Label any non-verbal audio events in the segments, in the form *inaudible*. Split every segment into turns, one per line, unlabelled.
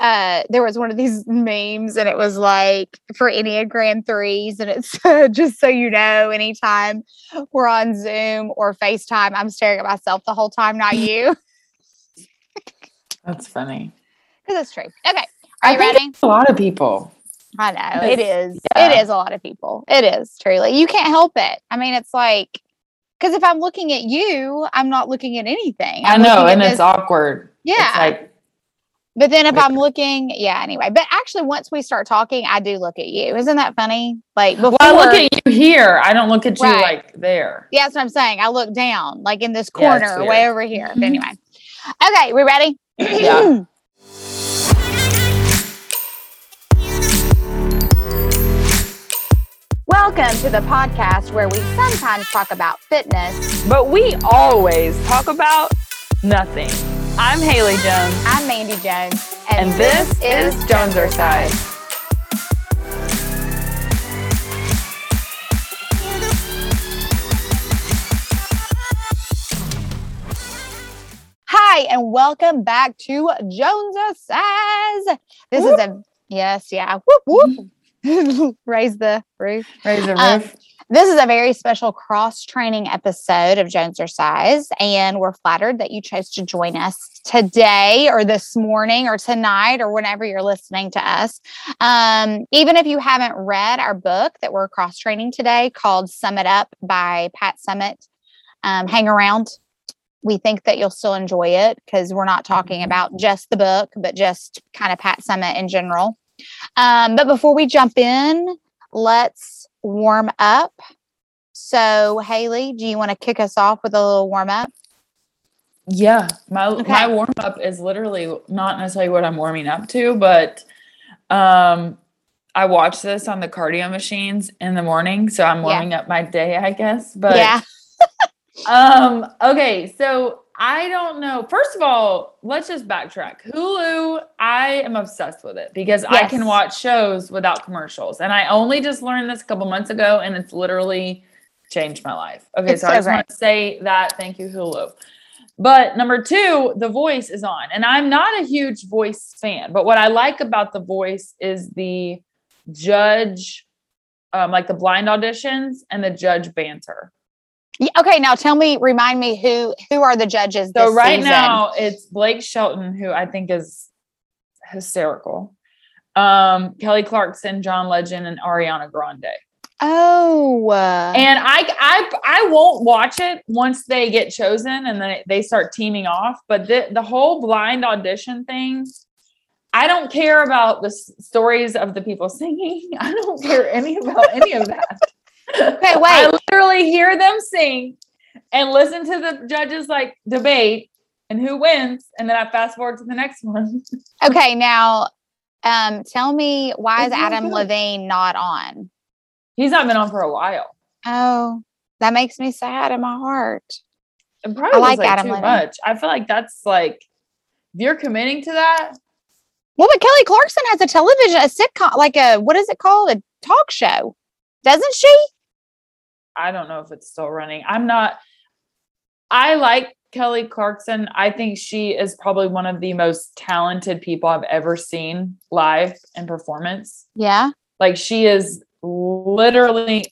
uh there was one of these memes and it was like for Enneagram threes and it's *laughs* just so you know, anytime we're on Zoom or FaceTime, I'm staring at myself the whole time, not you. *laughs*
That's funny.
Because it's true. Okay. Are
I
you
think
ready?
it's a lot of people.
I know it
it
is.
Yeah.
It is a lot of people. It is truly. You can't help it. I mean, it's like because if I'm looking at you, I'm not looking at anything.
I
I'm
know,
looking at
and it's awkward.
Yeah.
It's like
But then if I'm looking, yeah, anyway. But actually, once we start talking, I do look at you. Isn't that funny? Like before,
well, I look at you here. I don't look at you
Right.
like there.
yeah, that's what I'm saying. I look down, like in this
Yeah,
corner, way over here. But mm-hmm. anyway, okay, we ready?
Yeah. *clears throat*
Welcome to the podcast where we sometimes talk about fitness.
But we always talk about nothing. I'm Haley Jones,
I'm Mandy Jones,
and this is Jonesercise.
Hi, and welcome back to Jones Says. This is a yes, yeah. Whoop whoop. *laughs* Raise the roof.
Raise the
Um,
roof.
This is a very special cross training episode of Jonesercise, and we're flattered that you chose to join us today, or this morning, or tonight, or whenever you're listening to us. Um, even if you haven't read our book that we're cross training today called Sum It Up by Pat Summitt, um, hang around. We think that you'll still enjoy it because we're not talking about just the book, but just kind of Pat Summitt in general. Um, but before we jump in, let's warm up. So, Haley, do you want to kick us off with a little warm up?
Yeah, my
Okay.
my warm up is literally not necessarily what I'm warming up to, but um, I watch this on the cardio machines in the morning, so I'm
Yeah.
warming up my day, I guess. But
yeah. *laughs*
Um, okay, so I don't know. First of all, let's just backtrack. Hulu, I am obsessed with it because I can watch shows without commercials. And I only just learned this a couple months ago and it's literally changed my life. Okay,
It's
so,
so
I just want to say that. Thank you, Hulu. But number two, The Voice is on. And I'm not a huge Voice fan, but what I like about The Voice is the judge, um, like the blind auditions and the judge banter.
Yeah, Okay, now tell me, remind me who who are the judges
So right
season?
now it's Blake Shelton, who I think is hysterical. Um, Kelly Clarkson, John Legend, and Ariana Grande.
Oh, uh,
And I I I won't watch it once they get chosen and then they start teaming off. But the the whole blind audition thing, I don't care about the s- stories of the people *laughs* singing. I don't care any about any of that.
Okay, *laughs* wait.
I literally hear them sing and listen to the judges like debate and who wins, and then I fast forward to the next one. *laughs*
okay, now, um, tell me why is Adam. Levine not on?
He's not been on for a while.
Oh, that makes me sad in my heart.
It probably
like
was like
Adam
too
Levine.
much. I feel like that's like if you're committing to that,
Well, but Kelly Clarkson has a television, a sitcom, like a what is it called, a talk show, doesn't she?
I don't know if it's still running. I'm not. I like Kelly Clarkson. I think she is probably one of the most talented people I've ever seen live in performance.
Yeah,
Like she is literally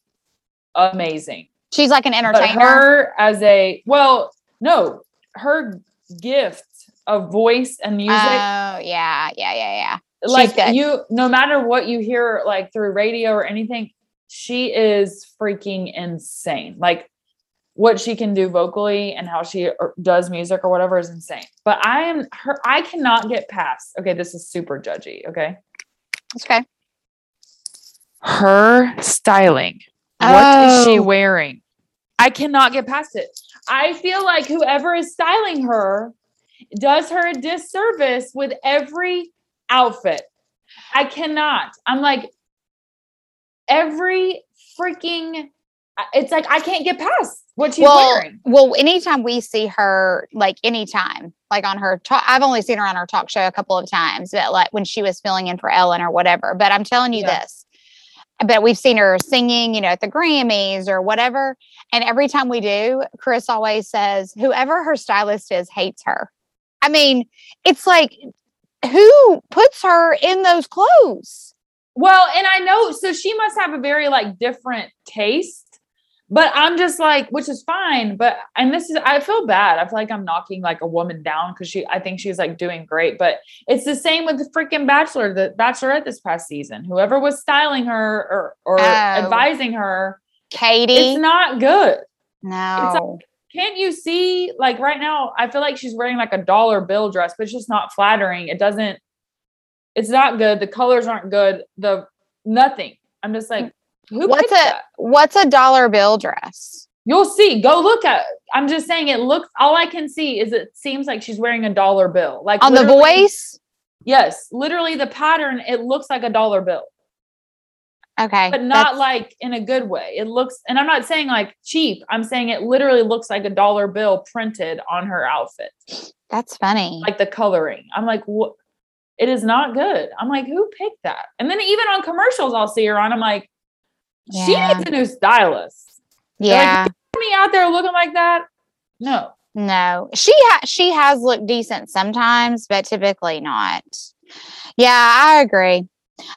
amazing.
she's like an
But
entertainer.
her as a well, no, her gift of voice and music,
Oh, yeah, yeah, yeah, yeah. she's
like
good.
you, no matter what you hear, like through radio or anything, she is freaking insane. Like what she can do vocally and how she er, does music or whatever is insane. But I am her. I cannot get past. Okay, this is super judgy. Okay,
okay.
her styling. What is she
Oh.
wearing? I cannot get past it. I feel like whoever is styling her does her a disservice with every outfit. I cannot. I'm like, every freaking, it's like, I can't get past what she's
well,
wearing.
well, anytime we see her, like anytime, like on her talk, I've only seen her on her talk show a couple of times, but like when she was filling in for Ellen or whatever. But I'm telling you
Yeah.
this, but we've seen her singing, you know, at the Grammys or whatever. And every time we do, Chris always says, whoever her stylist is hates her. I mean, it's like, who puts her in those clothes?
Well, and I know so she must have a very like different taste. But I'm just like, which is fine. But and this is I feel bad. I feel like I'm knocking like a woman down because she I think she's like doing great. But it's the same with the freaking bachelor, the bachelorette this past season. Whoever was styling her or or
Oh.
advising her,
Katie.
it's not good.
no.
Can't you see like right now? I feel like she's wearing like a dollar bill dress, but it's just not flattering. It doesn't. It's not good. The colors aren't good. The nothing. I'm just like, who
What's a
that?
what's a dollar bill dress?
You'll see. Go look at. It. I'm just saying. It looks. All I can see is it seems like she's wearing a dollar bill. Like
On the voice?
Yes, literally the pattern. It looks like a dollar bill,
Okay.
but not like in a good way. It looks, and I'm not saying like cheap. I'm saying it literally looks like a dollar bill printed on her outfit.
that's funny.
like the coloring. I'm like, what? It is not good. I'm like, who picked that? And then even on commercials, I'll see her on. I'm like, she
Yeah.
needs a new stylist. they're like,
yeah.
Me out there looking like that? No.
No, she ha- she has looked decent sometimes, but typically not. Yeah, I agree.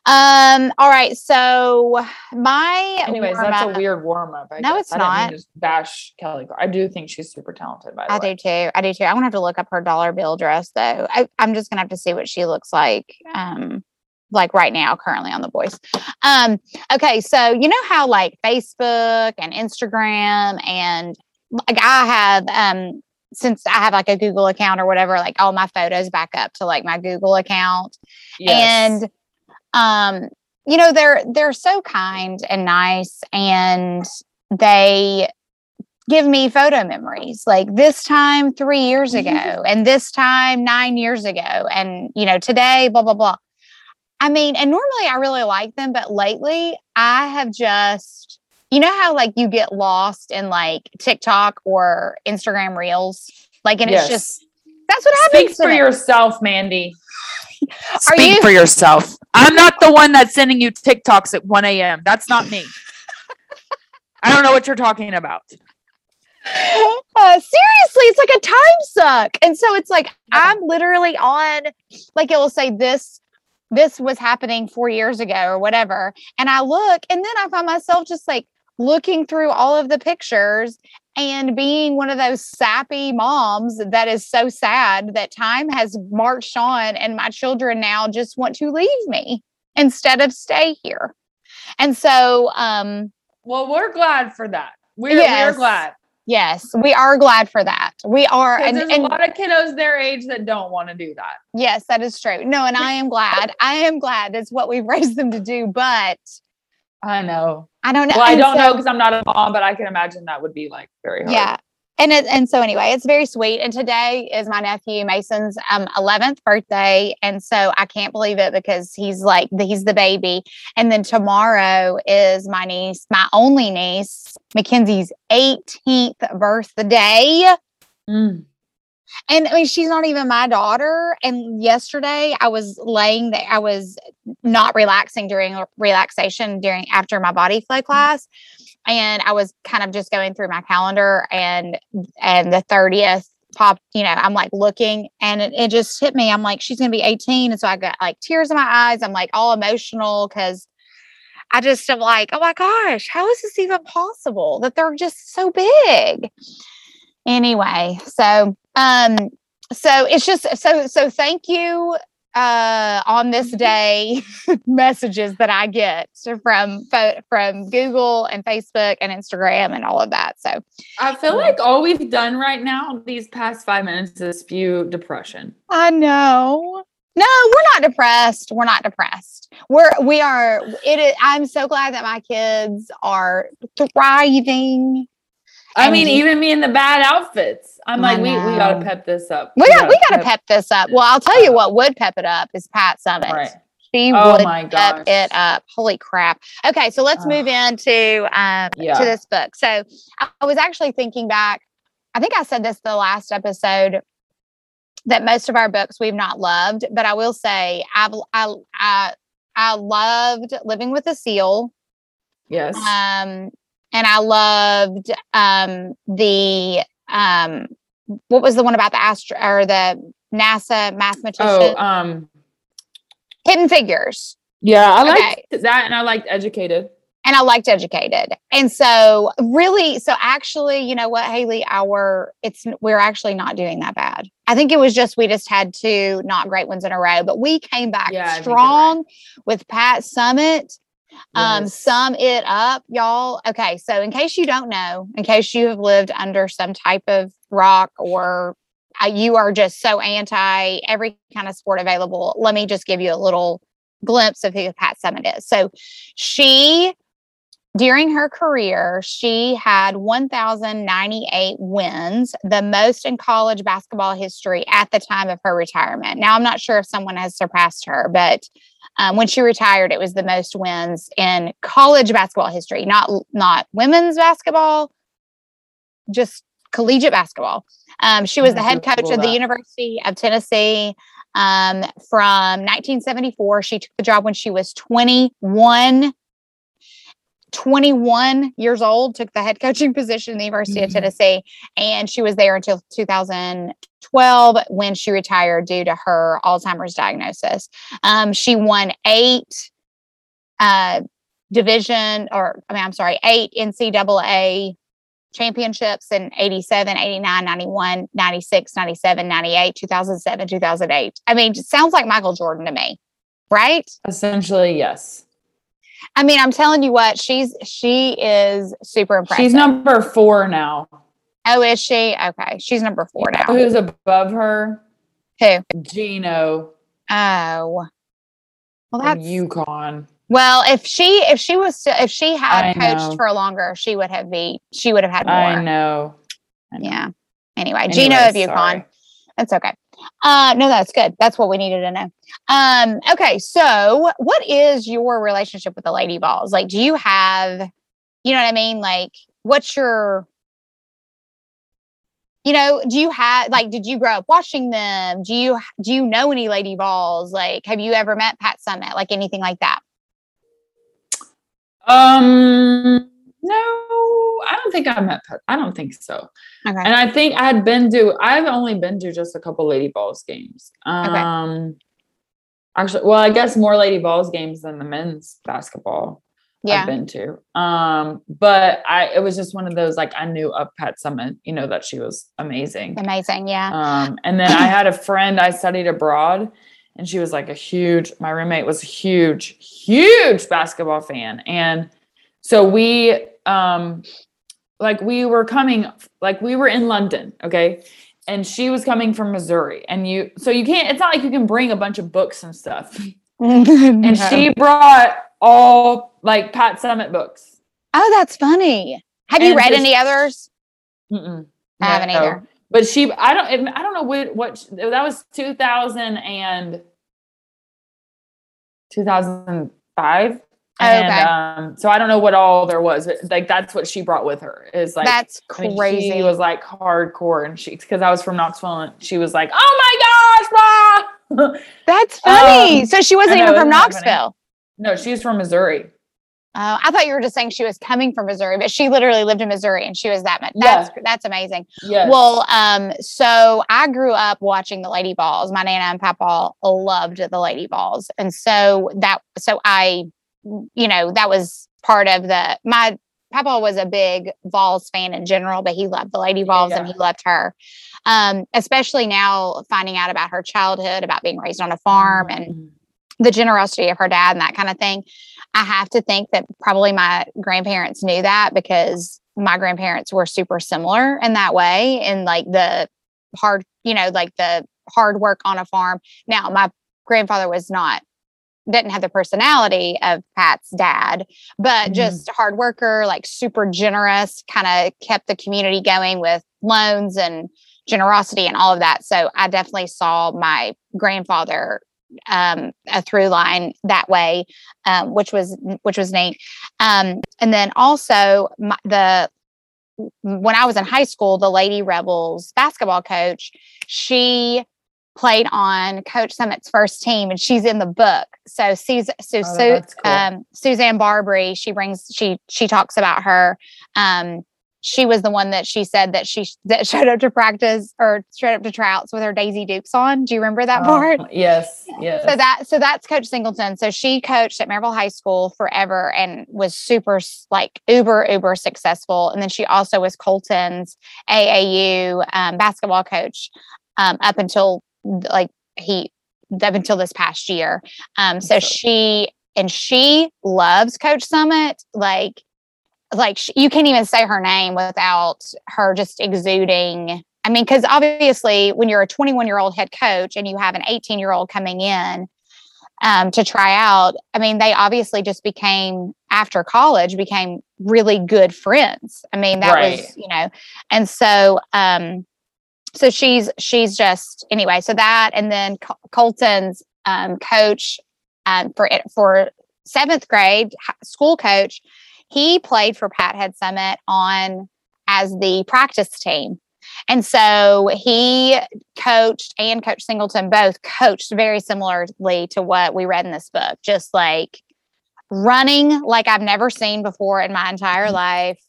Um, all right, so my
Anyways, that's a weird warm up.
No, it's
I just bash Kelly. Gar- I do think she's super talented. By the
I
way,
do too. I do too. I'm gonna have to look up her dollar bill dress though. I, I'm just gonna have to see what she looks like. Um, like right now, currently on the voice. Um, okay, so you know how like Facebook and Instagram and like I have um since I have like a Google account or whatever, like all my photos back up to like my Google account.
Yes.
And um, you know, they're they're so kind and nice and they give me photo memories like this time three years ago and this time nine years ago and you know today blah blah blah i mean and normally i really like them but lately i have just you know how like you get lost in like tiktok or instagram reels like and
Yes.
it's just that's what happens
Speak for yourself, Mandy.
Are
Speak
you-
for yourself. I'm not the one that's sending you TikToks at 1 a.m. That's not me. *laughs* I don't know what you're talking about.
Uh, seriously, it's like a time suck. And so it's like I'm literally on like it will say this this was happening 4 years ago or whatever. And I look and then I find myself just like looking through all of the pictures and being one of those sappy moms that is so sad that time has marched on and my children now just want to leave me instead of stay here. And so um
Well, we're glad for that. We're,
Yes.
we're glad.
yes, we are glad for that. We are and,
there's
and
a lot of kiddos their age that don't want to do that.
Yes, that is true. No, and I am glad. I am glad that's what we've *laughs* raised them to do, but
I know.
I don't know.
Well, I
and
don't know because I'm not a mom, but I can imagine that would be like very hard.
Yeah. And it, and so anyway, it's very sweet. And today is my nephew Mason's um 11th birthday, and so I can't believe it because he's like the, he's the baby. And then tomorrow is my niece, my only niece, Mackenzie's 18th birthday.
Mm.
And I mean, she's not even my daughter. And yesterday I was laying there, I was not relaxing during relaxation during after my body flow mm. class. And I was kind of just going through my calendar and and the 30th popped, you know, I'm like looking and it, it just hit me. I'm like, she's gonna be 18. And so I got like tears in my eyes. I'm like all emotional because I just am like, oh my gosh, how is this even possible that they're just so big? Anyway, so um so it's just so so thank you uh on this day *laughs* messages that I get from from Google and Facebook and Instagram and all of that. So
I feel like all we've done right now, these past five minutes, is spew depression.
I know. No, we're not depressed. We're not depressed. We're we are it is, I'm so glad that my kids are thriving.
I mean, even me in the bad outfits. I'm
I
like, we, we gotta pep this up.
We got we gotta pep this up. Well, I'll tell you what would pep it up is Pat Summitt.
Right.
She
Oh
would
my
pep it up. Holy crap. Okay, so let's move into um
Yeah.
to this book. So I, I was actually thinking back, I think I said this the last episode that most of our books we've not loved, but I will say I've I I I loved Living with a Seal.
Yes.
Um and I loved um the um what was the one about the astro or the NASA mathematician?
oh, um,
Hidden Figures.
Yeah, I liked that and I liked Educated.
And I liked Educated. And so really, so actually, you know what, Haley, our it's we're actually not doing that bad. I think it was just we just had two not great ones in a row, but we came back
Yeah, I think you're
strong
right.
with Pat Summitt. Um,
Yes.
sum it up, y'all. Okay, so in case you don't know, in case you have lived under some type of rock or uh, you are just so anti every kind of sport available, let me just give you a little glimpse of who Pat Summitt is. So she during her career, she had 1,098 wins, the most in college basketball history at the time of her retirement. Now, I'm not sure if someone has surpassed her, but um, when she retired, it was the most wins in college basketball history, not not women's basketball, just collegiate basketball. Um, she was the head coach of the. University of Tennessee um, from 1974. She took the job when she was 21. 21 years old, took the head *laughs* coaching position in the University of
Mhm.
Tennessee, and she was there until 2012 when she retired due to her Alzheimer's diagnosis. Um, she won eight uh, division, or I mean, I'm sorry, eight NCAA championships in 87, 89, 91, 96, 97, 98, 2007, 2008. I mean, it sounds like Michael Jordan to me, right?
Essentially, yes.
I mean, I'm telling you what, she's she is super impressive.
She's number four now.
oh, is she? Okay. She's number four
You
now.
Who's above her?
Who?
Gino
Oh. Well, that's
UConn.
well. If she if she was to, if she had
I
coached
know.
for longer, she would have be she would have had more.
I know. I know.
Yeah. Anyway, Gino of UConn.
sorry.
That's okay. Uh no, that's good. That's what we needed to know. Um, okay, so what is your relationship with the lady vols? Like, do you have, you know what I mean? Like, what's your you know, do you have like did you grow up watching them? Do you do you know any lady vols? Like, have you ever met Pat Summitt? Like anything like that?
Um, no, I don't think I met. Pet- I don't think so.
Okay.
And I think I had been to. I've only been to just a couple Lady Vols games. Um, actually, well, I guess more Lady Vols games than the men's basketball
Yeah.
I've been to. Um, but I it was just one of those like I knew of Pat Summitt, you know that she was amazing.
Amazing. Yeah.
Um, and then I had a friend I studied abroad, and she was like a huge. My roommate was a huge, huge basketball fan, and so we, um, like we were coming, like we were in London, okay, and she was coming from Missouri, and you, so you can't. It's not like you can bring a bunch of books and stuff. *laughs* And she brought all like Pat Summitt books.
Oh, that's funny. Have you
And
read
just-
any others? I haven't
No.
either.
But she, I don't, I don't know what, what that was 2000 and 2005.
Oh,
And
okay.
um, so I don't know what all there was, but like that's what she brought with her is like
That's
I mean,
crazy.
She was like hardcore, and she because I was from Knoxville, and she was like, "Oh my gosh, mom!" *laughs*
That's funny.
Um,
so she wasn't
I
even from? Knoxville.
no, she's from Missouri.
Oh, I thought you were just saying she was coming from Missouri, but she literally lived in Missouri and she was that much. That's that's amazing.
Yes.
Well, um, so I grew up watching the Lady Vols. My nana and papa loved the Lady Vols, and so that so I, you know, that was part of the my papa was a big Vols fan in general, but he loved the Lady Vols and he loved her. Um, especially now finding out about her childhood, about being raised on a farm and
Mhm.
the generosity of her dad and that kind of thing. I have to think that probably my grandparents knew that because my grandparents were super similar in that way and like the hard, you know, like the hard work on a farm. Now, my grandfather was not didn't have the personality of Pat's dad, but
Mhm.
just hard worker, like super generous, kind of kept the community going with loans and generosity and all of that. So I definitely saw my grandfather um, a through line that way, um, which was which was neat. Um, and then also my, the when I was in high school, the Lady Rebels basketball coach, she played on Coach Summitt's first team, and she's in the book. So, Sus- so,
Oh, cool.
um, Suzanne Barbary, she brings she she talks about her. Um, she was the one that she said that she that *laughs* showed up to practice or showed up to tryouts with her Daisy Dukes on. Do you remember that part?
Um, *laughs* yes, yes.
So that so that's Coach Singleton. So she coached at Maryville High School forever and was super like uber uber successful. And then she also was Colton's AAU um, basketball coach um, up until like he up until this past year. Um, so she and she loves Coach Summitt. Like like she, you can't even say her name without her just exuding I mean, because obviously, when you're a 21 year old head coach and you have an 18 year old coming in um, to try out, I mean, they obviously just became after college became really good friends. I mean, that right. was you know, and so um, so she's she's just anyway. So that and then Colton's um, coach um, for for seventh grade school coach, he played for Pat Head Summitt on as the practice team. And so he coached and Coach Singleton both coached very similarly to what we read in this book, just like running like I've never seen before in my entire mm-hmm. life.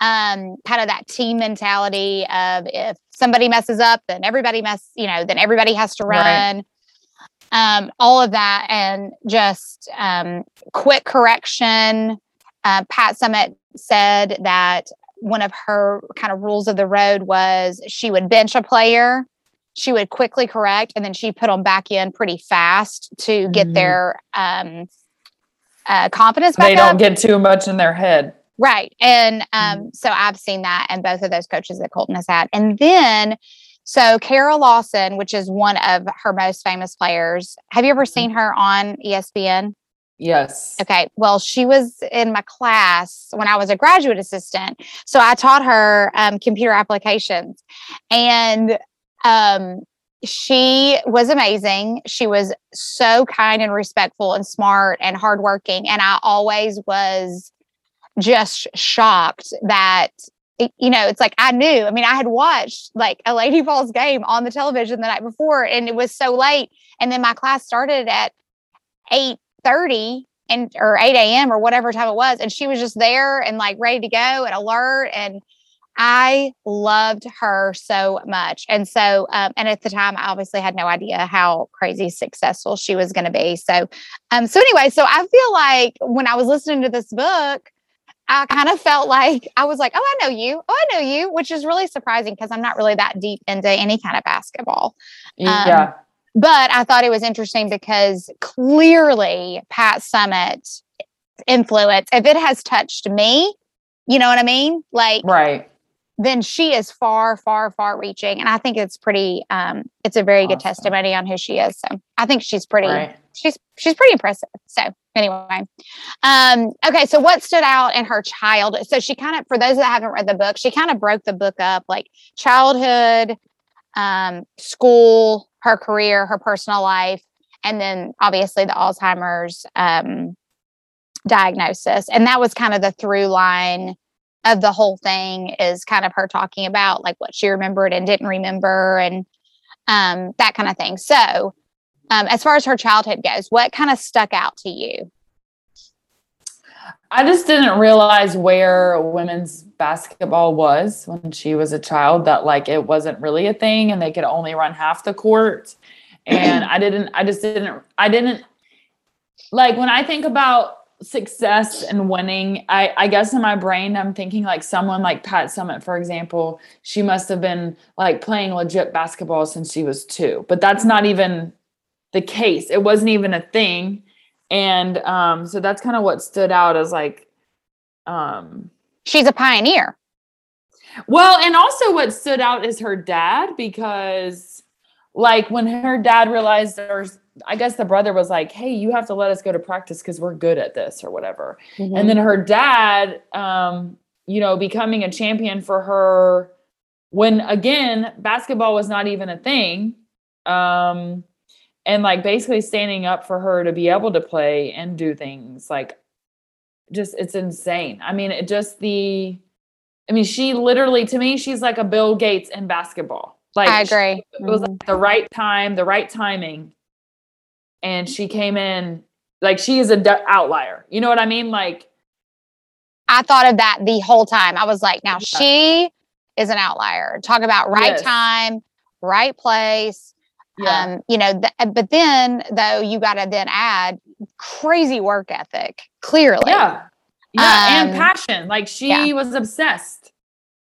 Um, kind of that team mentality of if somebody messes up, then everybody mess, you know, then everybody has to run. Right. Um, all of that and just um, quick correction. Uh, Pat Summitt said that one of her kind of rules of the road was she would bench a player she would quickly correct and then she put them back in pretty fast to get mm-hmm. their um, uh, confidence back
they don't up. get too much in their head
right and um, mm-hmm. so i've seen that and both of those coaches that colton has had and then so kara lawson which is one of her most famous players have you ever mm-hmm. seen her on espn
Yes.
Okay. Well, she was in my class when I was a graduate assistant. So I taught her um, computer applications. And um, she was amazing. She was so kind and respectful and smart and hardworking. And I always was just shocked that you know, it's like I knew. I mean, I had watched like a Lady Vols game on the television the night before, and it was so late. And then my class started at eight 30 and or 8 a.m. or whatever time it was. And she was just there and like ready to go and alert. And I loved her so much. And so, um, and at the time, I obviously had no idea how crazy successful she was going to be. So, um, so anyway, so I feel like when I was listening to this book, I kind of felt like I was like, oh, I know you. Oh, I know you, which is really surprising because I'm not really that deep into any kind of basketball.
Yeah.
Um, but I thought it was interesting because clearly Pat Summitt influence, if it has touched me, you know what I mean? Like,
right.
Then she is far, far, far reaching. And I think it's pretty, um, it's a very awesome. good testimony on who she is. So I think she's pretty, right. she's, she's pretty impressive. So anyway, um, okay. So what stood out in her child? So she kind of, for those that haven't read the book, she kind of broke the book up like childhood, um, school, her career, her personal life, and then obviously the Alzheimer's um, diagnosis. And that was kind of the through line of the whole thing is kind of her talking about like what she remembered and didn't remember and um, that kind of thing. So, um, as far as her childhood goes, what kind of stuck out to you?
I just didn't realize where women's basketball was when she was a child, that like it wasn't really a thing and they could only run half the court. And *clears throat* I didn't, I just didn't, I didn't like when I think about success and winning, I, I guess in my brain, I'm thinking like someone like Pat Summitt, for example, she must have been like playing legit basketball since she was two, but that's not even the case. It wasn't even a thing and um, so that's kind of what stood out as like um,
she's a pioneer.
Well, and also what stood out is her dad because like when her dad realized there's I guess the brother was like, "Hey, you have to let us go to practice cuz we're good at this or whatever." Mm-hmm. And then her dad um, you know, becoming a champion for her when again, basketball was not even a thing. Um, and like basically standing up for her to be able to play and do things like just it's insane. I mean, it just the I mean, she literally to me she's like a Bill Gates in basketball. Like
I agree.
She, it was mm-hmm. the right time, the right timing. And she came in like she is a d- outlier. You know what I mean? Like
I thought of that the whole time. I was like, now she is an outlier. Talk about right
Yes.
time, right place.
Yeah.
Um, you know, th- but then though you got to then add crazy work ethic. Clearly,
yeah. Yeah. and
Um,
passion. Like she
yeah.
was obsessed.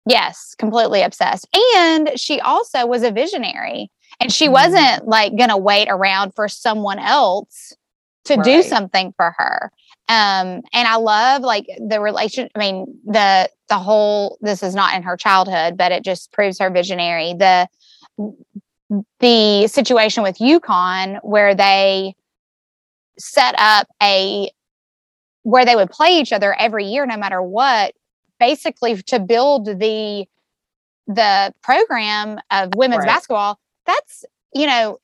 Yes, completely obsessed. And she also was a visionary. And she
Mhm.
wasn't like going to wait around for someone else to do something for her. Um and I love like the relation I mean the the whole this is not in her childhood but it just proves her visionary. The the situation with UConn where they set up a where they would play each other every year no matter what basically to build the the program of women's
Right.
basketball that's you know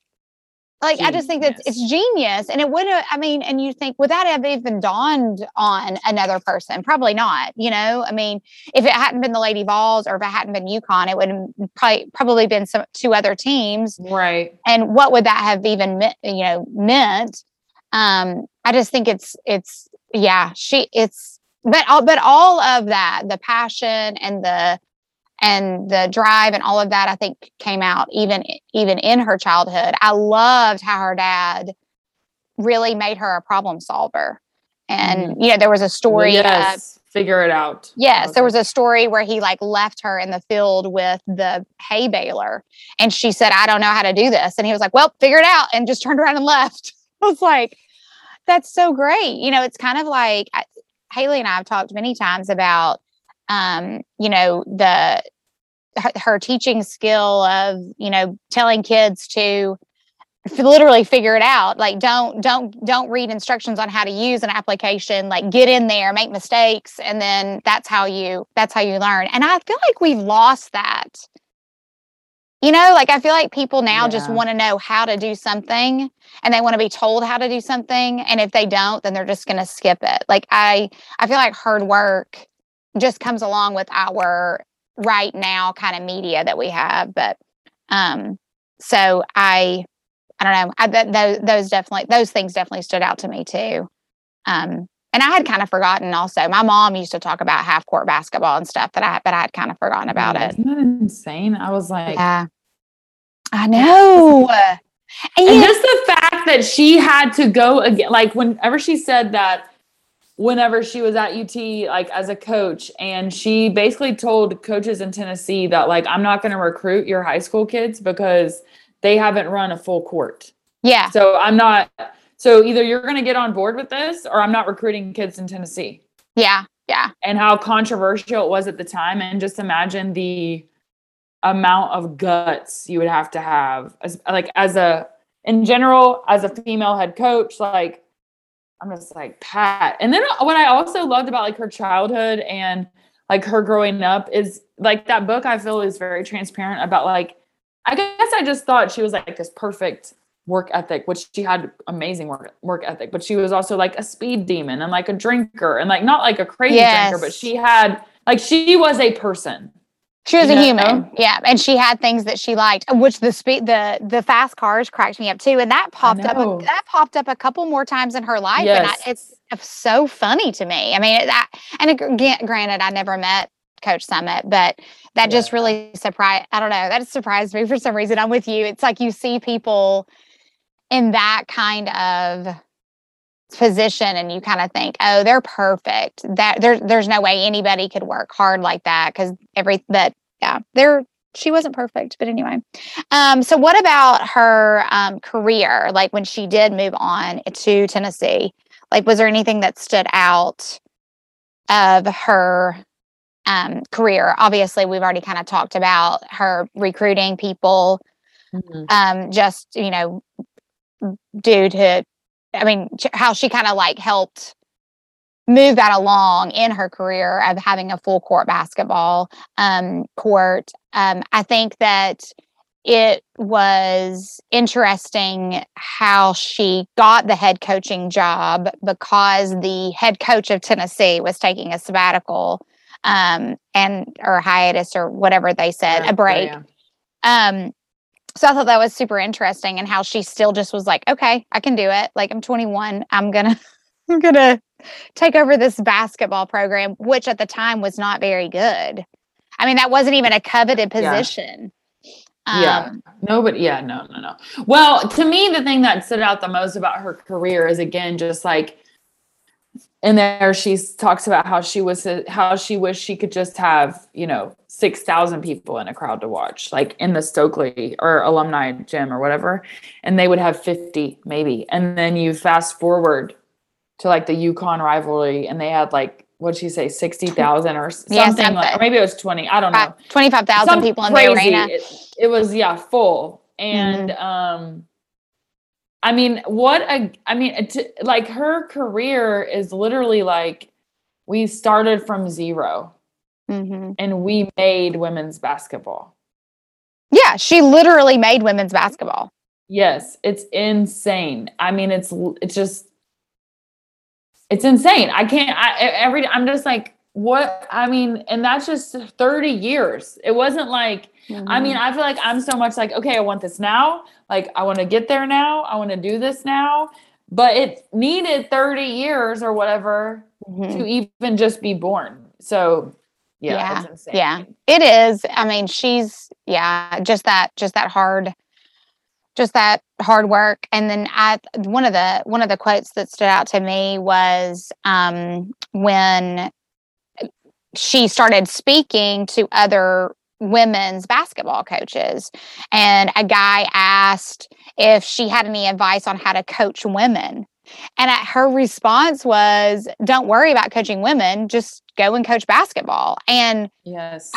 like i just think that it's
Genius.
genius and it would have i mean and you think would that have even dawned on another person probably not you know i mean if it hadn't been the lady vols or if it hadn't been uconn it would have probably probably been some two other teams
Right.
and what would that have even meant you know meant um i just think it's it's yeah she it's but all but all of that the passion and the and the drive and all of that i think came out even even in her childhood i loved how her dad really made her a problem solver and mm-hmm. you know there was a story
Yes. Figure it out.
Yes, there was a story where he like left her in the field with the hay baler and she said, I don't know how to do this. And he was like, Well, figure it out and just *laughs* turned around and left. I was like, That's so great. You know, it's kind of like I, Haley and I have talked many times about, um, you know, the her, her teaching skill of, you know, telling kids to literally figure it out. Like don't don't don't read instructions on how to use an application. Like get in there make mistakes and then that's how you that's how you learn. And i feel like we've lost that. You know like i feel like people now just want to know how to do something and they want to be told how to do something and if they don't then they're just going to skip it. Like i i feel like hard work just comes along with our right now kind of media that we have but um so i I don't know. I those, those definitely those things definitely stood out to me too. Um, and I had kind of forgotten also. My mom used to talk about half court basketball and stuff that I but I had kind of forgotten about it.
Isn't that insane? I was like,
Yeah, I know. And,
and just the fact that she had to go again, like whenever she said that, whenever she was at UT, like as a coach, and she basically told coaches in Tennessee that, like, I'm not going to recruit your high school kids because they haven't run a full court.
yeah,
So I'm not. So either you're going to get on board with this, or I'm not recruiting kids in Tennessee.
yeah, yeah,
and how controversial it was at the time and just imagine the amount of guts you would have to have as like as a in general as a female head coach like i'm just like pat. And then what i also loved about like her childhood and like her growing up is like that book i feel is very transparent about like i guess i just thought she was like this perfect work ethic which she had amazing work work ethic but she was also like a speed demon and like a drinker and like not like a crazy drinker but she had like she was a person
she was
You
a human. Yeah, and she had things that she liked, uh, which the speed the the fast cars cracked me up too. And that popped up. A, that popped up a couple more times in her life, and I, it's, it's so funny to me. I mean, that and again, granted, I never met Coach Summitt, but that just really surprised. I don't know. That surprised me for some reason. I'm with you. It's like you see people in that kind of position and you kind of think oh they're perfect. That there, there's no way anybody could work hard like that because every that yeah they're she wasn't perfect but anyway. Um so what about her um career? Like when she did move on to tennessee like was there anything that stood out of her um career? Obviously we've already kind of talked about her recruiting people um just you know due to i mean how she kind of like helped move that along in her career of having a full court basketball um court um i think that it was interesting how she got the head coaching job because the head coach of Tennessee was taking a sabbatical um and or hiatus or whatever they said, a break.
Yeah.
Um, so I thought that was super interesting and how she still just was like, okay, I can do it. Like I'm 21. I'm gonna, *laughs* I'm gonna take over this basketball program, which at the time was not very good. I mean, that wasn't even a coveted position.
Yeah.
Um,
No, but yeah, no, no, no. Well, to me, the thing that stood out the most about her career is again just like in there she talks about how she was how she wished she could just have you know six thousand people in a crowd to watch, like in the Stokely or alumni gym or whatever, and they would have fifty maybe, and then you fast forward to like the UConn rivalry, and they had like what'd she say, sixty thousand or *laughs* something,
Yeah,
like,
something.
or maybe it was twenty. I don't know.
25,000 people in the arena. Mm-hmm.
It, it was yeah, full. And um I mean, what a I mean, it, like her career is literally like we started from zero
Mhm.
and we made women's basketball.
Yeah, she literally made women's basketball.
Yes, it's insane. I mean, it's it's just it's insane. I can't I every I'm just like what I mean, and that's just 30 years. It wasn't like I mean, I feel like I'm so much like, okay, I want this now. Like, I want to get there now. I want to do this now. But it needed 30 years or whatever
Mhm.
to even just be born. So, yeah,
Yeah,
it's insane.
yeah. It is. I mean, she's yeah, just that just that hard just that hard work and then I one of the one of the quotes that stood out to me was um when she started speaking to other women's basketball coaches and a guy asked if she had any advice on how to coach women and her response was don't worry about coaching women just go and coach basketball and
Yes.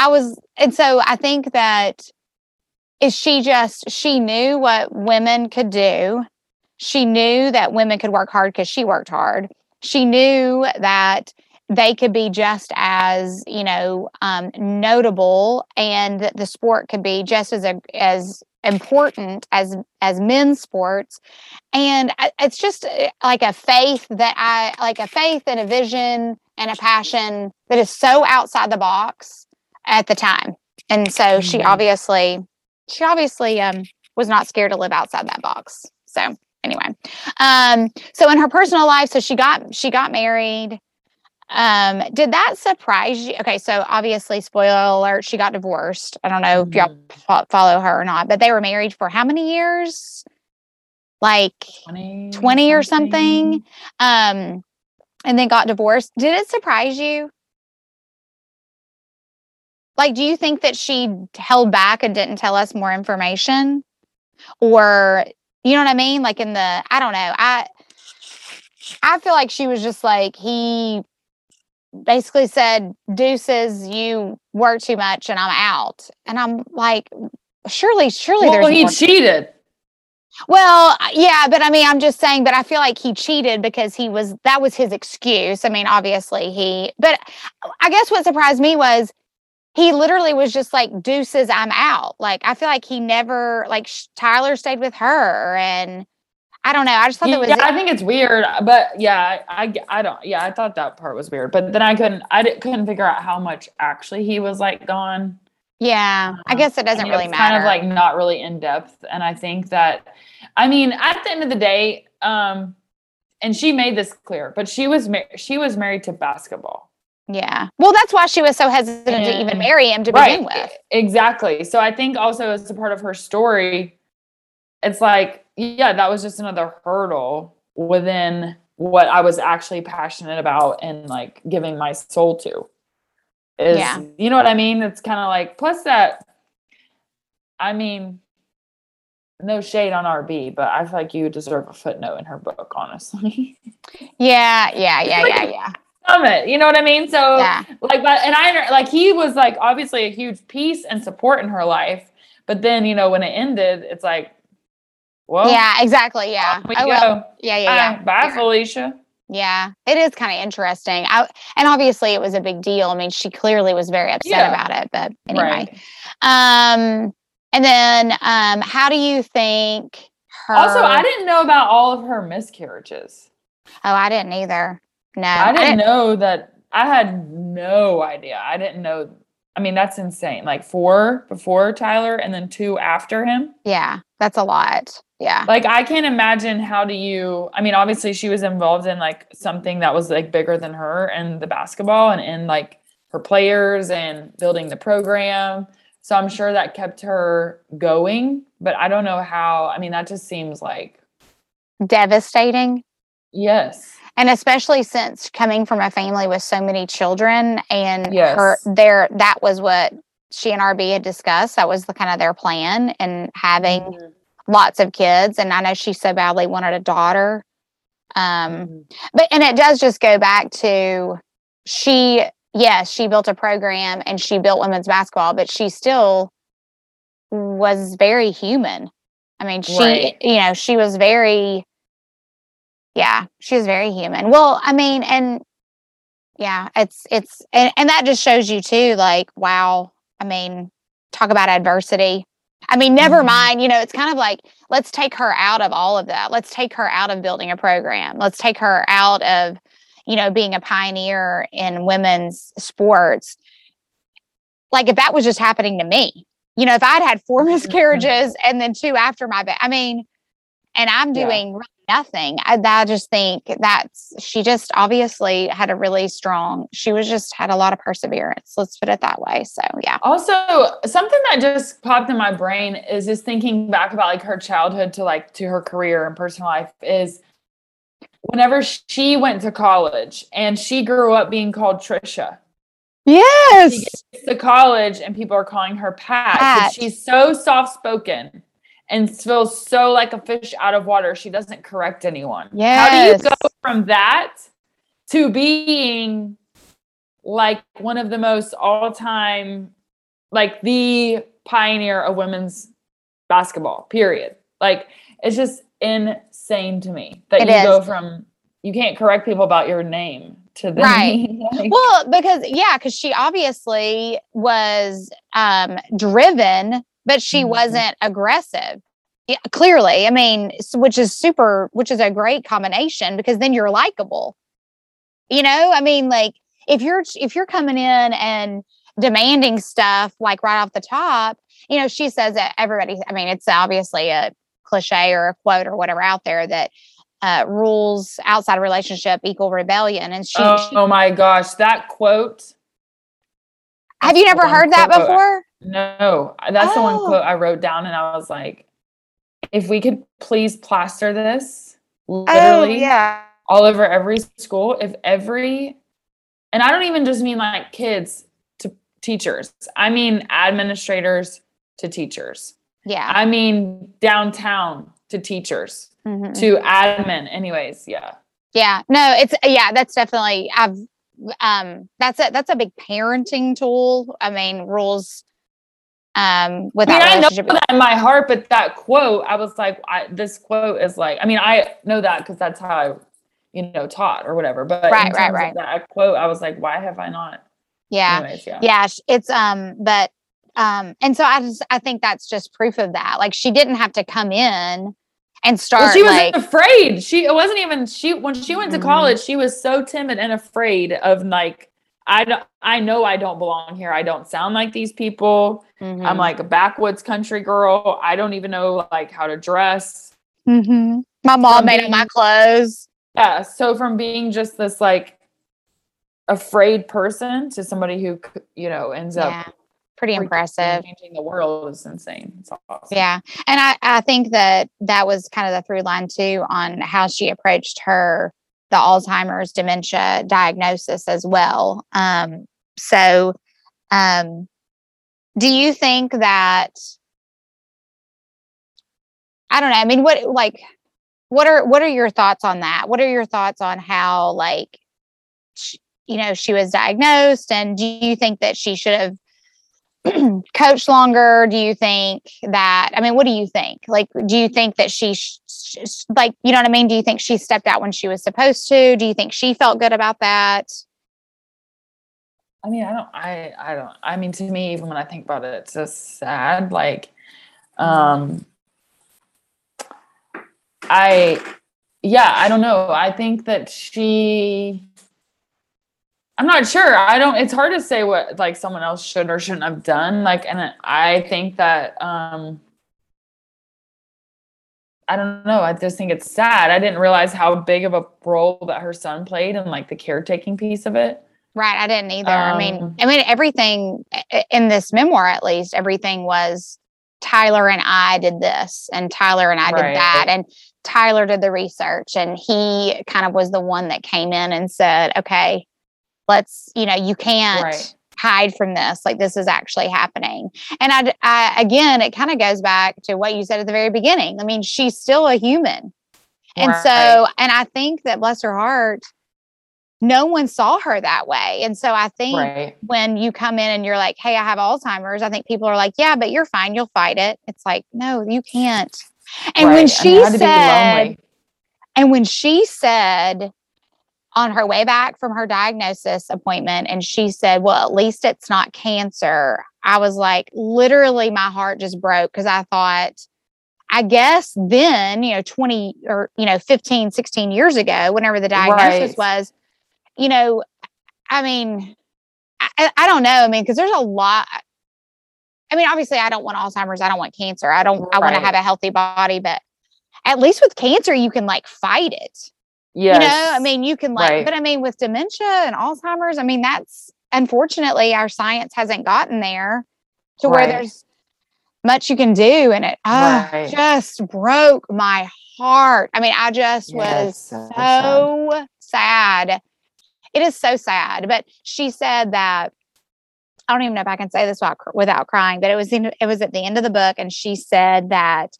I was, and so I think that is she just she knew what women could do. She knew that women could work hard because she worked hard. She knew that they could be just as you know um, notable, and the sport could be just as a, as important as as men's sports. And it's just uh, like a faith that I like a faith and a vision and a passion that is so outside the box at the time. And so she
Mhm.
obviously she obviously um was not scared to live outside that box. So anyway. Um so in her personal life so she got she got married. Um did that surprise you? Okay, so obviously spoiler alert she got divorced. I don't know if y'all
Mhm.
fo- follow her or not, but they were married for how many years? Like
20,
20 or something. Um and then got divorced. Did it surprise you? Like, do you think that she held back and didn't tell us more information? Or, you know what I mean? Like in the, I don't know. I I feel like she was just like, he basically said, Deuces, you work too much and I'm out. And I'm like, surely, surely
Well,
there's
he cheated.
Well, yeah, but I mean, I'm just saying, but I feel like he cheated because he was that was his excuse. I mean, obviously he, but I guess what surprised me was he literally was just like deuces, I'm out. Like I feel like he never like sh- Tyler stayed with her, and I don't know. I just thought
Yeah,
that was
I think it's weird, but yeah, I, I, don't, yeah, I thought that part was weird, but then I couldn't, I didn't, couldn't figure out how much actually he was like gone.
yeah. I guess it doesn't
mean,
really
it's
matter.
Kind of like not really in depth, and I think that, I mean, at the end of the day, um, and she made this clear, but she was mar- she was married to basketball,
yeah. Well, that's why she was so hesitant to even marry him to begin with.
Exactly. So I think also as a part of her story, it's like, yeah, that was just another hurdle within what I was actually passionate about and like giving my soul to. Is
Yeah.
you know what I mean? It's kind of like plus that I mean no shade on RB, but I feel like you deserve a footnote in her book, honestly. *laughs*
Yeah, yeah, yeah,
like-
yeah, yeah.
Summitt, you know what I mean? So
Yeah.
like but and I like he was like obviously a huge piece and support in her life, but then you know when it ended, it's like, well,
yeah, exactly. Yeah.
we
Oh,
go.
Yeah, yeah, yeah.
Bye, bye
yeah.
Felicia.
Yeah, it is kind of interesting. I, and obviously, it was a big deal. I mean, she clearly was very upset
Yeah.
about it. But anyway,
Right.
um, and then um, how do you think her?
Also, I didn't know about all of her miscarriages.
Oh, I didn't either. No,
I didn't know that. I had no idea. I didn't know. I mean, that's insane. Like four before Tyler and then two after him.
Yeah, that's a lot. Yeah.
Like I can't imagine how do you I mean obviously she was involved in like something that was like bigger than her and the basketball and in like her players and building the program. So I'm sure that kept her going, but I don't know how. I mean that just seems like
Devastating.
yes.
And especially since coming from a family with so many children and her
Yes.
there that was what she and RB had discussed. That was the kind of their plan and having
Mhm.
Lots of kids. And I know she so badly wanted a daughter. Um
Mhm.
but and it does just go back to she yes she built a program and she built women's basketball but she still was very human i mean she
Right.
you know she was very yeah she was very human well i mean and yeah it's it's and, and that just shows you too like wow i mean talk about adversity i mean never
Mhm.
mind you know it's kind of like let's take her out of all of that. Let's take her out of building a program. Let's take her out of you know being a pioneer in women's sports. Like if that was just happening to me you know if i'd had four miscarriages and then two after my i mean and i'm
Yeah.
doing really nothing I, I just think that's she just obviously had a really strong she was just had a lot of perseverance let's put it that way so yeah
Also, something that just popped in my brain is just thinking back about like her childhood to like to her career and personal life is whenever she went to college and she grew up being called Trisha.
yes
She gets to college and people are calling her Pat.
Pat.
She's so soft spoken and feels so like a fish out of water. She doesn't correct anyone. Yeah. How do you go from that to being like one of the most all time, like the pioneer of women's basketball, period? Like, it's just insane to me that
It
you go from you can't correct people about your name to then
Right. *laughs*
like,
well because yeah because she obviously was um driven but she
Mhm.
wasn't aggressive yeah, clearly i mean which is super which is a great combination because then you're likable you know i mean like if you're if you're coming in and demanding stuff like right off the top you know she says that everybody i mean it's obviously a cliche or a quote or whatever out there that uh, rules outside a relationship equal rebellion and she,
oh,
she
my gosh, that quote.
Have you never heard that
quote
before?
No, that's the one quote I wrote down, and I was like, if we could please plaster this literally
Oh, yeah.
all over every school, if every, and I don't even just mean like kids to teachers, I mean administrators to teachers,
Yeah.
I mean downtown to teachers
Mhm.
to admin. Anyways, yeah.
Yeah. No, it's yeah, that's definitely I've um that's a that's a big parenting tool. I mean, rules um
I mean,
without
I know that in my heart, but that quote, I was like, I, this quote is like, I mean, I know that because that's how I, you know, taught or whatever. But
Right, right, right.
that quote, I was like, why have I not?
yeah.
Anyways, yeah.
Yeah, it's um but um and so I just I think that's just proof of that. Like she didn't have to come in and start
Well, she was
like
afraid. She it wasn't even she when she went to
Mhm.
college. She was so timid and afraid of like I don't. I know I don't belong here. I don't sound like these people. I'm
Mhm.
like a backwoods country girl. I don't even know like how to dress.
Mhm. my mom
from
made all my clothes.
Yeah. So from being just this like afraid person to somebody who you know ends
Yeah.
up
Pretty impressive.
changing the world is insane. It's awesome.
Yeah. And I, I think that that was kind of the through line too on how she approached her, the Alzheimer's dementia diagnosis as well. Um, so, um, do you think that, I don't know, I mean, what, like, what are, what are your thoughts on that? What are your thoughts on how, like, sh- you know, she was diagnosed and do you think that she should have *clears throat* coached longer? Do you think that, I mean, what do you think? Like, do you think that she, sh- like, you know what I mean? Do you think she stepped out when she was supposed to? Do you think she felt good about that?
I mean, I don't, I, I don't, I mean, to me, even when I think about it, it's just sad. Like, um, I, yeah, I don't know. I think that she, I'm not sure. I don't, it's hard to say what like someone else should or shouldn't have done. Like, and I think that, um, I don't know. I just think it's sad. I didn't realize how big of a role that her son played in like the caretaking piece of it.
Right. I didn't either. Um, I mean, I mean, everything in this memoir, at least, everything was Tyler and I did this, and Tyler and I
Right.
did that, and Tyler did the research, and he kind of was the one that came in and said, "Okay, let's, you know, you can't."
Right.
Hide from this like this is actually happening. And I, I again it kind of goes back to what you said at the very beginning. I mean she's still a human. And so and i think that bless her heart no one saw her that way. And so i think
Right.
when you come in and you're like hey i have alzheimer's i think people are like yeah but you're fine. You'll fight it. It's like no you can't. And when she
and it had to be
said and when she said on her way back from her diagnosis appointment, and she said, Well, at least it's not cancer, I was like, literally, my heart just broke because I thought, I guess then, you know, 20 or, you know, 15, 16 years ago, whenever the diagnosis
Right.
was, you know, I mean, I, I- I don't know. I mean, because there's a lot. I mean, obviously, I don't want Alzheimer's. I don't want cancer. I don't, I want to have a healthy body, but at least with cancer, you can like fight it.
Yes.
You know, I mean, you can like,
Right.
but I mean, with dementia and Alzheimer's, I mean, that's unfortunately our science hasn't gotten there to where there's much you can do. And it ah,
Right.
just broke my heart. I mean, I just
Yes,
was
so
so sad. It is so sad. But she said that I don't even know if I can say this without, without crying, but it was in, it was at the end of the book, and she said that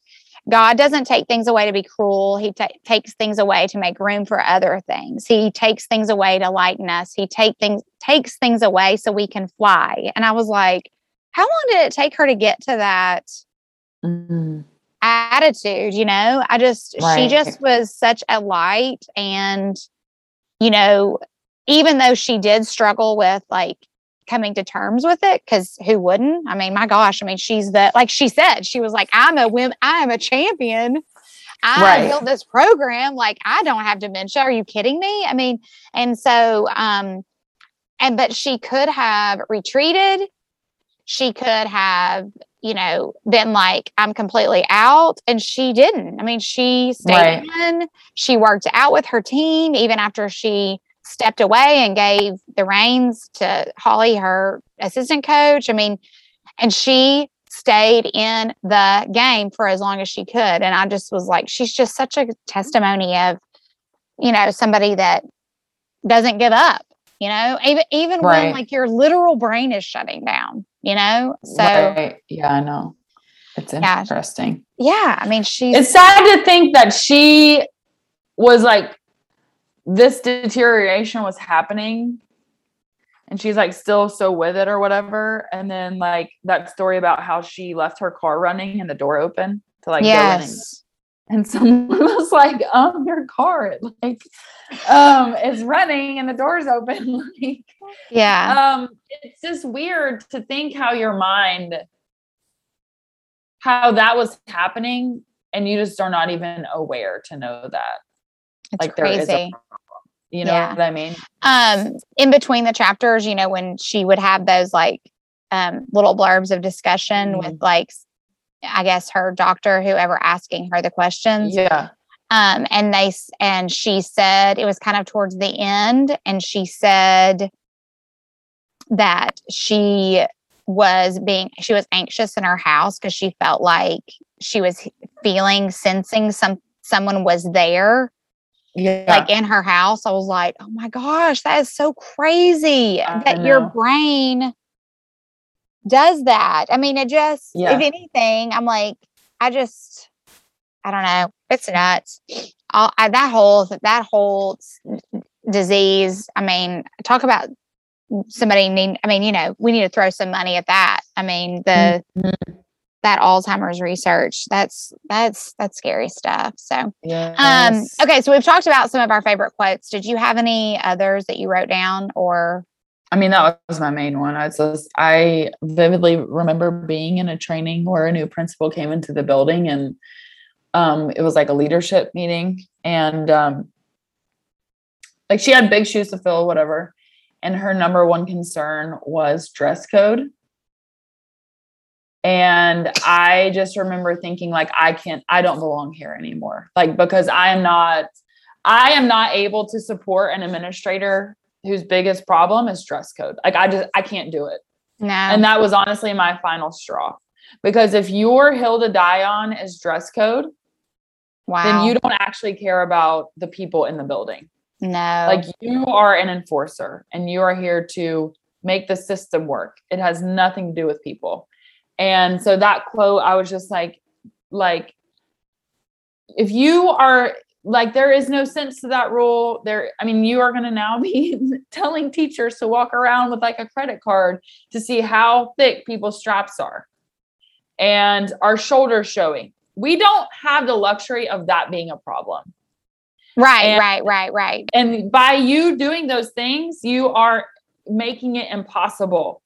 God doesn't take things away to be cruel. He ta- takes things away to make room for other things. He takes things away to lighten us. He take things takes things away so we can fly. And I was like, how long did it take her to get to that
Mhm.
attitude? You know, I just she just was such a light, and you know, even though she did struggle with like coming to terms with it because who wouldn't? I mean my gosh i mean she's the like she said she was like i'm a wim i am a champion. I
Right.
built this program like i don't have dementia. Are you kidding me? I mean and so um and but she could have retreated. She could have you know been like i'm completely out and she didn't. I mean she stayed in she worked out with her team even after she stepped away and gave the reins to Holly, her assistant coach. I mean, and she stayed in the game for as long as she could. And I just was like, she's just such a testimony of, you know, somebody that doesn't give up, you know, even even when like your literal brain is shutting down, you know? So
Right. yeah, I know. It's interesting.
yeah, I mean she.
It's sad to think that she was like this deterioration was happening and she's like still so with it or whatever. And then like that story about how she left her car running and the door open to like go in and
yes.
and *laughs* someone was like, um, your car *laughs* like um is running and the door's open. *laughs* like
Yeah.
um it's just weird to think how your mind how that was happening and you just are not even aware to know that
It's
like there is
crazy.
a you know
Yeah.
what i mean?
Um in between the chapters you know when she would have those like um little blurbs of discussion with like I guess her doctor whoever asking her the questions.
Yeah.
Um and they and she said it was kind of towards the end and she said that she was being she was anxious in her house because she felt like she was feeling sensing some someone was there
yeah
like in her house. I was like, oh my gosh, that is so crazy
I
that your brain does that. I mean, it just,
Yeah.
if anything, I'm like, I just, I don't know, it's nuts. All, I, that whole, that whole disease. I mean, talk about somebody need. I mean, you know, we need to throw some money at that. I mean, the
Mhm.
That Alzheimer's research. That's that's that's scary stuff. So.
yeah
Um, okay, so we've talked about some of our favorite quotes. Did you have any others that you wrote down or
i mean that was my main one i just i vividly remember being in a training where a new principal came into the building and um it was like a leadership meeting and um like she had big shoes to fill whatever and her number one concern was dress code And I just remember thinking like I can't I don't belong here anymore. Like because I am not I am not able to support an administrator whose biggest problem is dress code. Like I just I can't do it.
No.
And that was honestly my final straw. Because if your hill to die on is dress code,
wow.
then you don't actually care about the people in the building.
no.
Like you are an enforcer and you are here to make the system work. It has nothing to do with people. And so that quote, I was just like, like, if you are like, there is no sense to that rule. There, I mean, you are going to now *laughs* be telling teachers to walk around with like a credit card to see how thick people's straps are and our shoulders showing. We don't have the luxury of that being a problem.
right,
and-
right, right, right.
And by you doing those things, you are making it impossible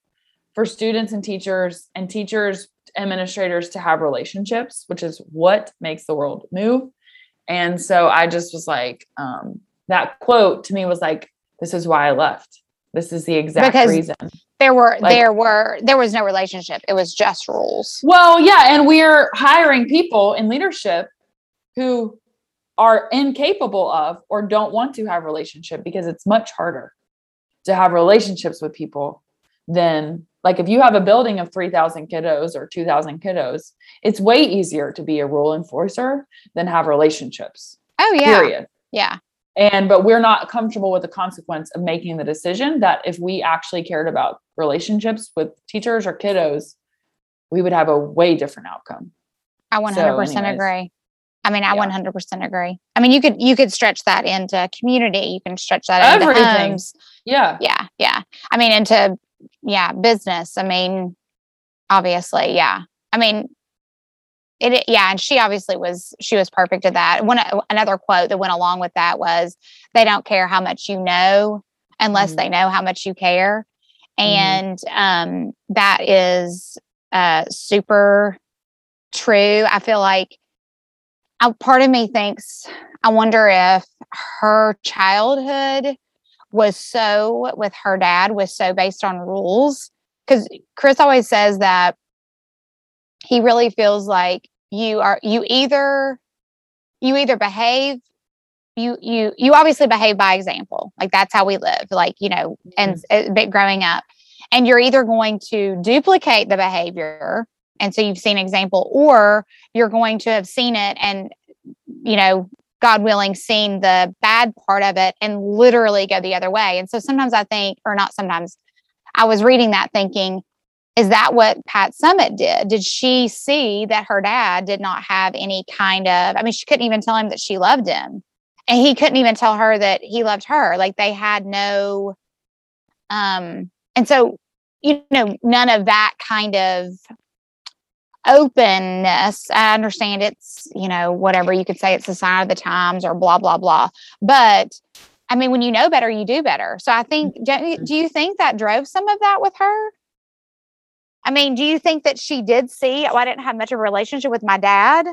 for students and teachers and teachers administrators to have relationships, which is what makes the world move. And so I just was like, um, that quote to me was like, this is why I left. This is the exact
Because-
reason.
There were
Like-
there were there was no relationship. It was just rules.
Well, yeah, and we're hiring people in leadership who are incapable of or don't want to have relationship because it's much harder to have relationships with people than like if you have a building of 3000 kiddos or 2000 kiddos it's way easier to be a rule enforcer than have relationships
Oh yeah.
period
Yeah.
and but we're not comfortable with the consequence of making the decision that if we actually cared about relationships with teachers or kiddos we would have a way different outcome
I 100%
anyways.
agree. I mean, I
Yeah.
100% agree. I mean, you could you could stretch that into community. You can stretch that into
Everything.
homes.
yeah
Yeah, yeah. I mean, into yeah, business. I mean, obviously, yeah. I mean, it. Yeah, and she obviously was. She was perfect at that. One another quote that went along with that was, "They don't care how much you know unless
Mhm.
they know how much you care,"
Mhm.
and um, that is uh, super true. I feel like. I, part of me thinks I wonder if her childhood was so with her dad was so based on rules because Chris always says that he really feels like you are you either you either behave you you you obviously behave by example like that's how we live like you know and mm-hmm. a bit uh, growing up and you're either going to duplicate the behavior and so you've seen example or you're going to have seen it and you know god willing seen the bad part of it and literally go the other way. And so sometimes i think or not sometimes i was reading that thinking is that what pat summitt did? Did she see that her dad did not have any kind of i mean she couldn't even tell him that she loved him. And he couldn't even tell her that he loved her. Like they had no um and so you know none of that kind of openness i understand it's you know whatever you could say it's the sign of the times or blah blah blah but i mean when you know better you do better so i think mm-hmm. don't you, do you think that drove some of that with her i mean do you think that she did see oh i didn't have much of a relationship with my dad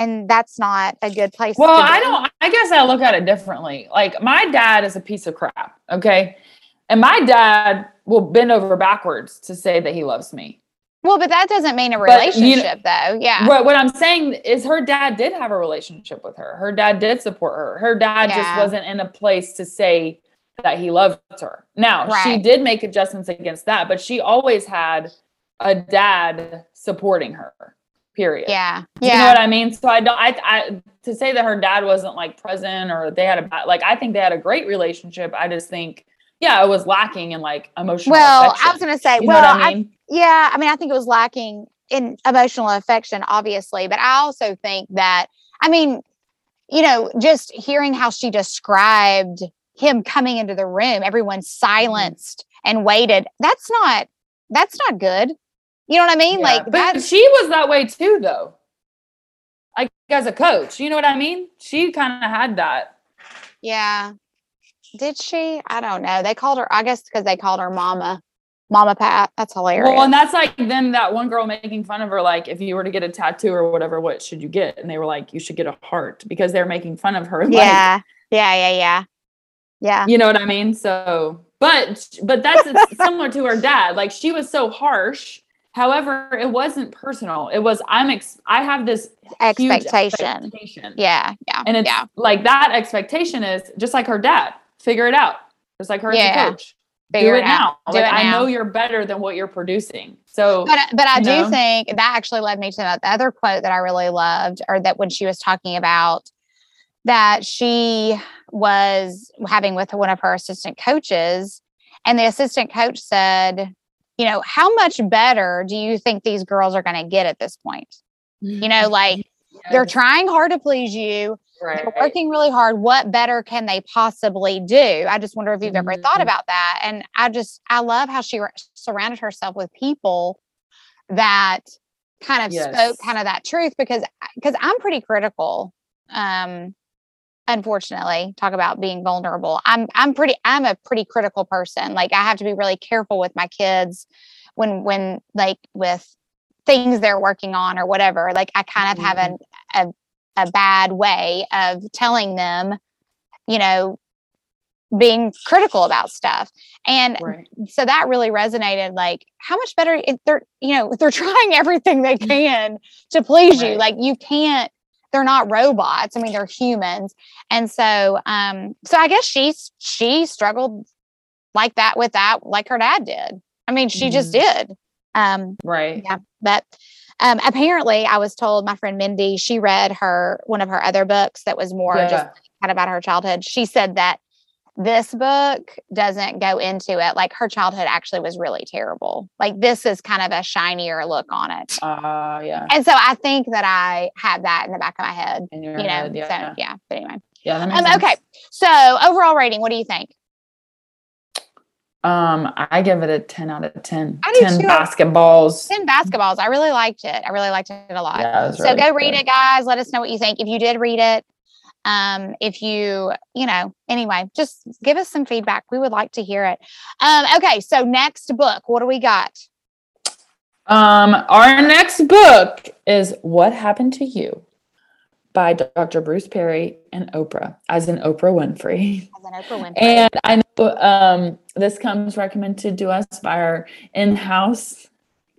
and that's not a good place
Well, I don't, I guess I look at it differently. Like, my dad is a piece of crap. Okay. And my dad will bend over backwards to say that he loves me.
Well but that doesn't mean a
But, you know-
relationship though yeah
What, what I'm saying is her dad did have a relationship with her. Her dad did support her. Her dad just wasn't in a place to say that he loved her. Now, she did make adjustments against that, but she always had a dad supporting her. Period.
yeah
Do You know what I mean? So I don't. I, I to say that her dad wasn't like present or they had a. Like I think they had a great relationship. I just think, yeah, it was lacking in like emotional.
well i was going to say
You
well
I
I? Yeah, I mean, I think it was lacking in emotional affection, obviously, but I also think that, I mean, you know, just hearing how she described him coming into the room, everyone mm-hmm. silenced and waited. That's not, that's not good. You know what I mean?
Yeah,
Like
but she was that way too, though. Like as a coach, you know what I mean? She kind of had that.
yeah. Did she? I don't know. They called her, I guess, because they called her Mama, Mama Pat. That's hilarious.
Well, and that's like then that one girl making fun of her, like if you were to get a tattoo or whatever, what should you get? And they were like, you should get a heart because they're making fun of her. *laughs* Like,
yeah, yeah, yeah, yeah, yeah.
you know what I mean? So, but but that's *laughs* similar to her dad. Like she was so harsh However, it wasn't personal. It was I'm ex- I have this
Expectation.
expectation.
Yeah. Yeah.
And it's
yeah.
like that expectation is just like her dad. Figure it out. Just like her as a coach.
Figure
Do
it
it
out.
now.
Do
like
it
I
now.
know you're better than what you're producing. So
But but I do
know?
think that actually led me to the other quote that I really loved, or that when she was talking about that she was having with one of her assistant coaches, and the assistant coach said, you know, how much better do you think these girls are going to get at this point? You mm-hmm. know, like *laughs* they're trying hard to please you,
right.
they're working really hard. What better can they possibly do? I just wonder if you've ever thought
Mhm.
about that. And I just, I love how she ra- surrounded herself with people that kind of spoke kind of that truth because, because I'm pretty critical. Um, unfortunately, talk about being vulnerable. I'm, I'm pretty, I'm a pretty critical person. Like I have to be really careful with my kids when, when like with things they're working on or whatever. Like I kind of have an, a, a bad way of telling them, you know, being critical about stuff. And
Right.
so that really resonated like how much better they're, you know, they're *laughs* trying everything they can to please you. Like you can't they're not robots. I mean, they're humans. And so um so I guess she's she struggled like that with that like her dad did. I mean, she just did. Um
Right.
yeah, but um, apparently, I was told my friend Mindy she read her one of her other books that was more just kind of about her childhood. She said that this book doesn't go into it like her childhood actually was really terrible. Like this is kind of a shinier look on it,
Uh yeah.
and so I think that I have that in the back of my head. You know,
head, yeah.
so yeah. But anyway,
Yeah, that makes
um,
sense.
okay. So overall rating, what do you think?
Um, I give it a 10 out of 10.
I
10
too.
basketballs.
Ten basketballs. I really liked it. I really liked it a lot.
Yeah,
so
really
go read it guys let us know what you think if you did read it um if you you know anyway just give us some feedback we would like to hear it um okay so next book what do we got
Um, our next book is What Happened to You by Dr. Bruce Perry and Oprah, as in Oprah Winfrey.
as an oprah winfrey
And I know um, this comes recommended to us by our in-house, *laughs*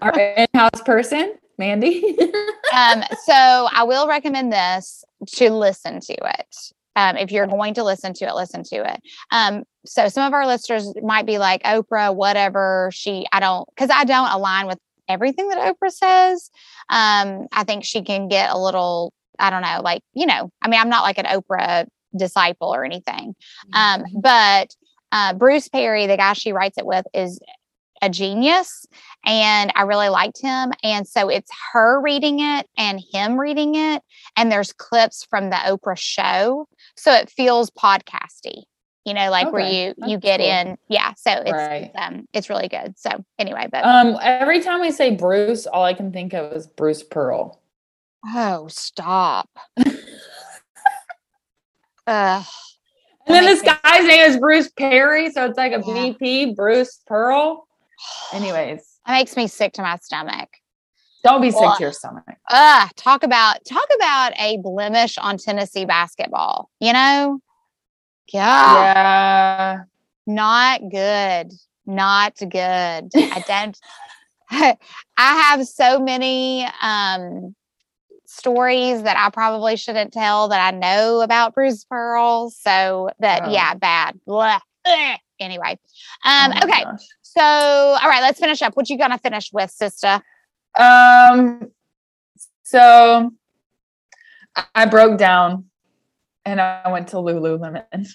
our in-house person, Mandy. *laughs*
um so i will recommend this to listen to it um, if you're going to listen to it listen to it um, so some of our listeners might be like oprah whatever she i don't because i don't align with everything that oprah says um, i think she can get a little i don't know like you know i mean i'm not like an oprah disciple or anything um, but uh, bruce perry the guy she writes it with is a genius and I really liked him. And so it's her reading it and him reading it. And there's clips from the Oprah show. So it feels podcasty, you know, like where
Okay,
you you
that's
get
cool.
in. Yeah. So it's
Right.
um it's really good. So anyway, but
um, every time we say Bruce, all I can think of is Bruce Pearl.
Oh stop. *laughs* Ugh.
And then this guy's name is Bruce Perry, so it's like a
Yeah.
VP, Bruce Pearl. Anyways,
That makes me sick to my stomach.
don't be sick
Well,
to your stomach.
Ugh, talk about talk about a blemish on Tennessee basketball. You know, yeah,
Yeah.
not good, not good. I don't. *laughs* I have so many um stories that I probably shouldn't tell that I know about Bruce Pearl. So that
Oh.
yeah, bad. Blah. Ugh. Anyway, um,
Oh
okay.
gosh.
So all right, let's finish up. What you gonna finish with, sister?
Um, so I- I broke down and I went to Lululemon. *laughs*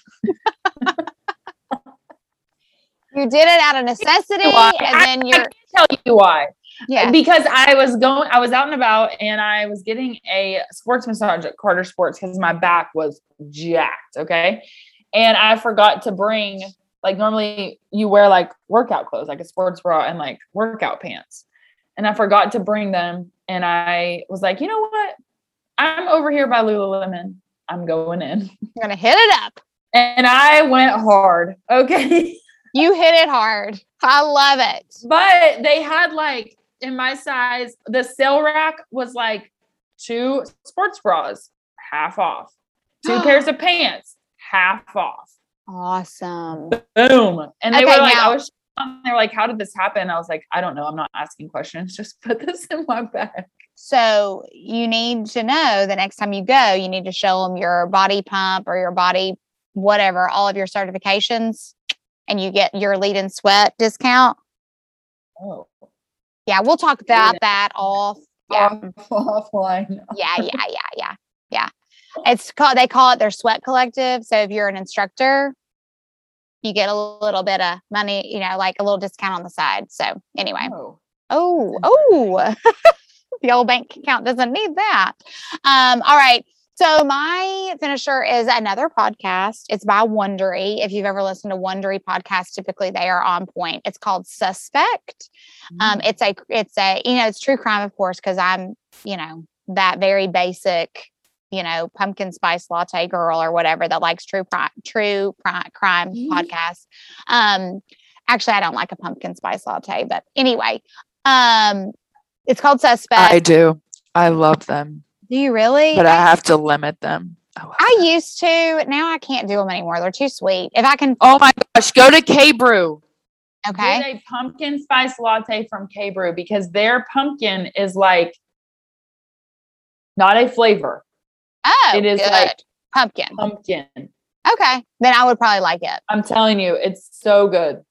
You did it out of *laughs* necessity,
Why?
and then you're
can tell you why.
Yeah.
Because I was going, I was out and about and I was getting a sports massage at Carter Sports because my back was jacked. Okay. And I forgot to bring, like, normally you wear like workout clothes, like a sports bra and like workout pants. And I forgot to bring them. And I was like, you know what? I'm over here by Lululemon. I'm going in.
You're gonna hit it up.
And I went hard. Okay.
You hit it hard. I love it.
But they had like in my size, the sale rack was like two sports bras, half off. Two *gasps* pairs of pants, half off.
Awesome.
Boom. And they
Okay,
were like,
now-
I was on there like, how did this happen? I was like, I don't know. I'm not asking questions. *laughs* Just put this in my bag.
So you need to know the next time you go, you need to show them your body pump or your body, whatever, all of your certifications, and you get your lead and sweat discount.
Oh,
Yeah, we'll talk about that all. Yeah. *laughs*
offline.
yeah, yeah, yeah, yeah, yeah. *laughs* It's called they call it their sweat collective. So if you're an instructor, you get a little bit of money, you know, like a little discount on the side. So anyway,
Oh.
oh, oh, *laughs* the old bank account doesn't need that. Um, all right. So my finisher is another podcast. It's by Wondery. If you've ever listened to Wondery podcasts, typically they are on point. It's called Suspect. Um, it's a it's a you know it's true crime, of course, because I'm you know that very basic you know pumpkin spice latte girl or whatever that likes true crime true crime, crime
Mhm.
podcasts. Um, actually, I don't like a pumpkin spice latte, but anyway, um, it's called Suspect.
I do. I love them,
do you really?
but I have to limit them. I
I used to. Now I can't do them anymore. They're too sweet. If I can,
Oh my gosh, go to K Brew.
okay.
Get a pumpkin spice latte from K Brew because their pumpkin is like not a flavor.
Oh,
it is
good.
like-
pumpkin.
Pumpkin.
Okay, then I would probably like it.
I'm telling you, it's so good.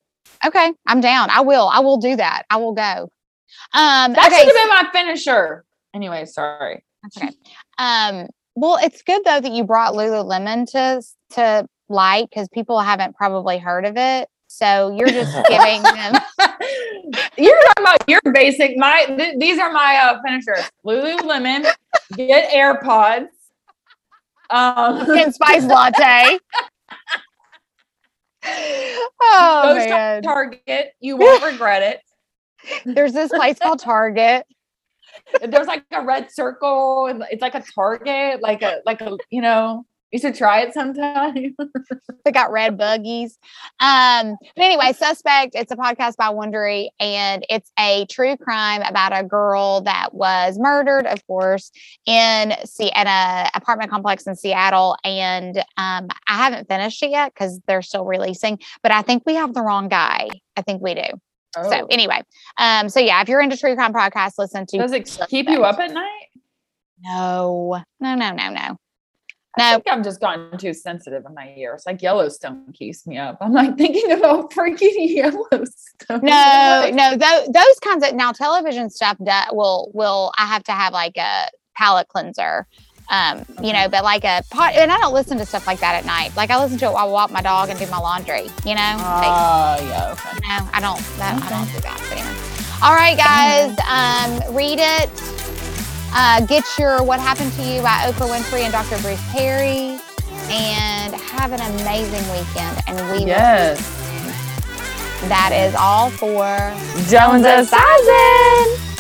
Okay, I'm down. I will. I will do that. I will go. Um,
That
okay,
should have been my finisher. Anyway, sorry.
That's okay. Um, well, it's good though that you brought Lululemon to to light because people haven't probably heard of it. So you're just *laughs* giving them
You're talking about your basic. My th- these are my uh, finishers. Lululemon. Get AirPods. Um,
pumpkin spice latte. oh
Go
man,
Target. You won't regret it.
there's this place called Target. *laughs*
There's like a red circle, and it's like a Target, like a like a you know. You should try it sometime. *laughs*
They got red buggies. Um, but anyway, Suspect, it's a podcast by Wondery, and it's a true crime about a girl that was murdered, of course, in Se- at a apartment complex in Seattle. And um, I haven't finished it yet because they're still releasing, but I think we have the wrong guy. I think we do.
Oh.
So anyway, um, so yeah, if you're into true crime podcasts, listen to
Does it keep you up at night?
No, no, no, no, no.
I
No,
think I've just gotten too sensitive in my ears. Like Yellowstone keeps me up. I'm like thinking about *laughs* freaking Yellowstone.
no, no. Those, those kinds of now television stuff that will will I have to have like a palate cleanser. Um, you know, but like a pot, and I don't listen to stuff like that at night. Like I listen to it while I walk my dog and do my laundry. You know, like,
Oh, yeah, okay.
no, I don't. That, I don't do that. But anyway, all right, guys, um, read it. Uh, get your "What Happened to You" by Oprah Winfrey and Dr. Bruce Perry, and have an amazing weekend. And we
Yes.
will. That is all for
Jones
Sizing.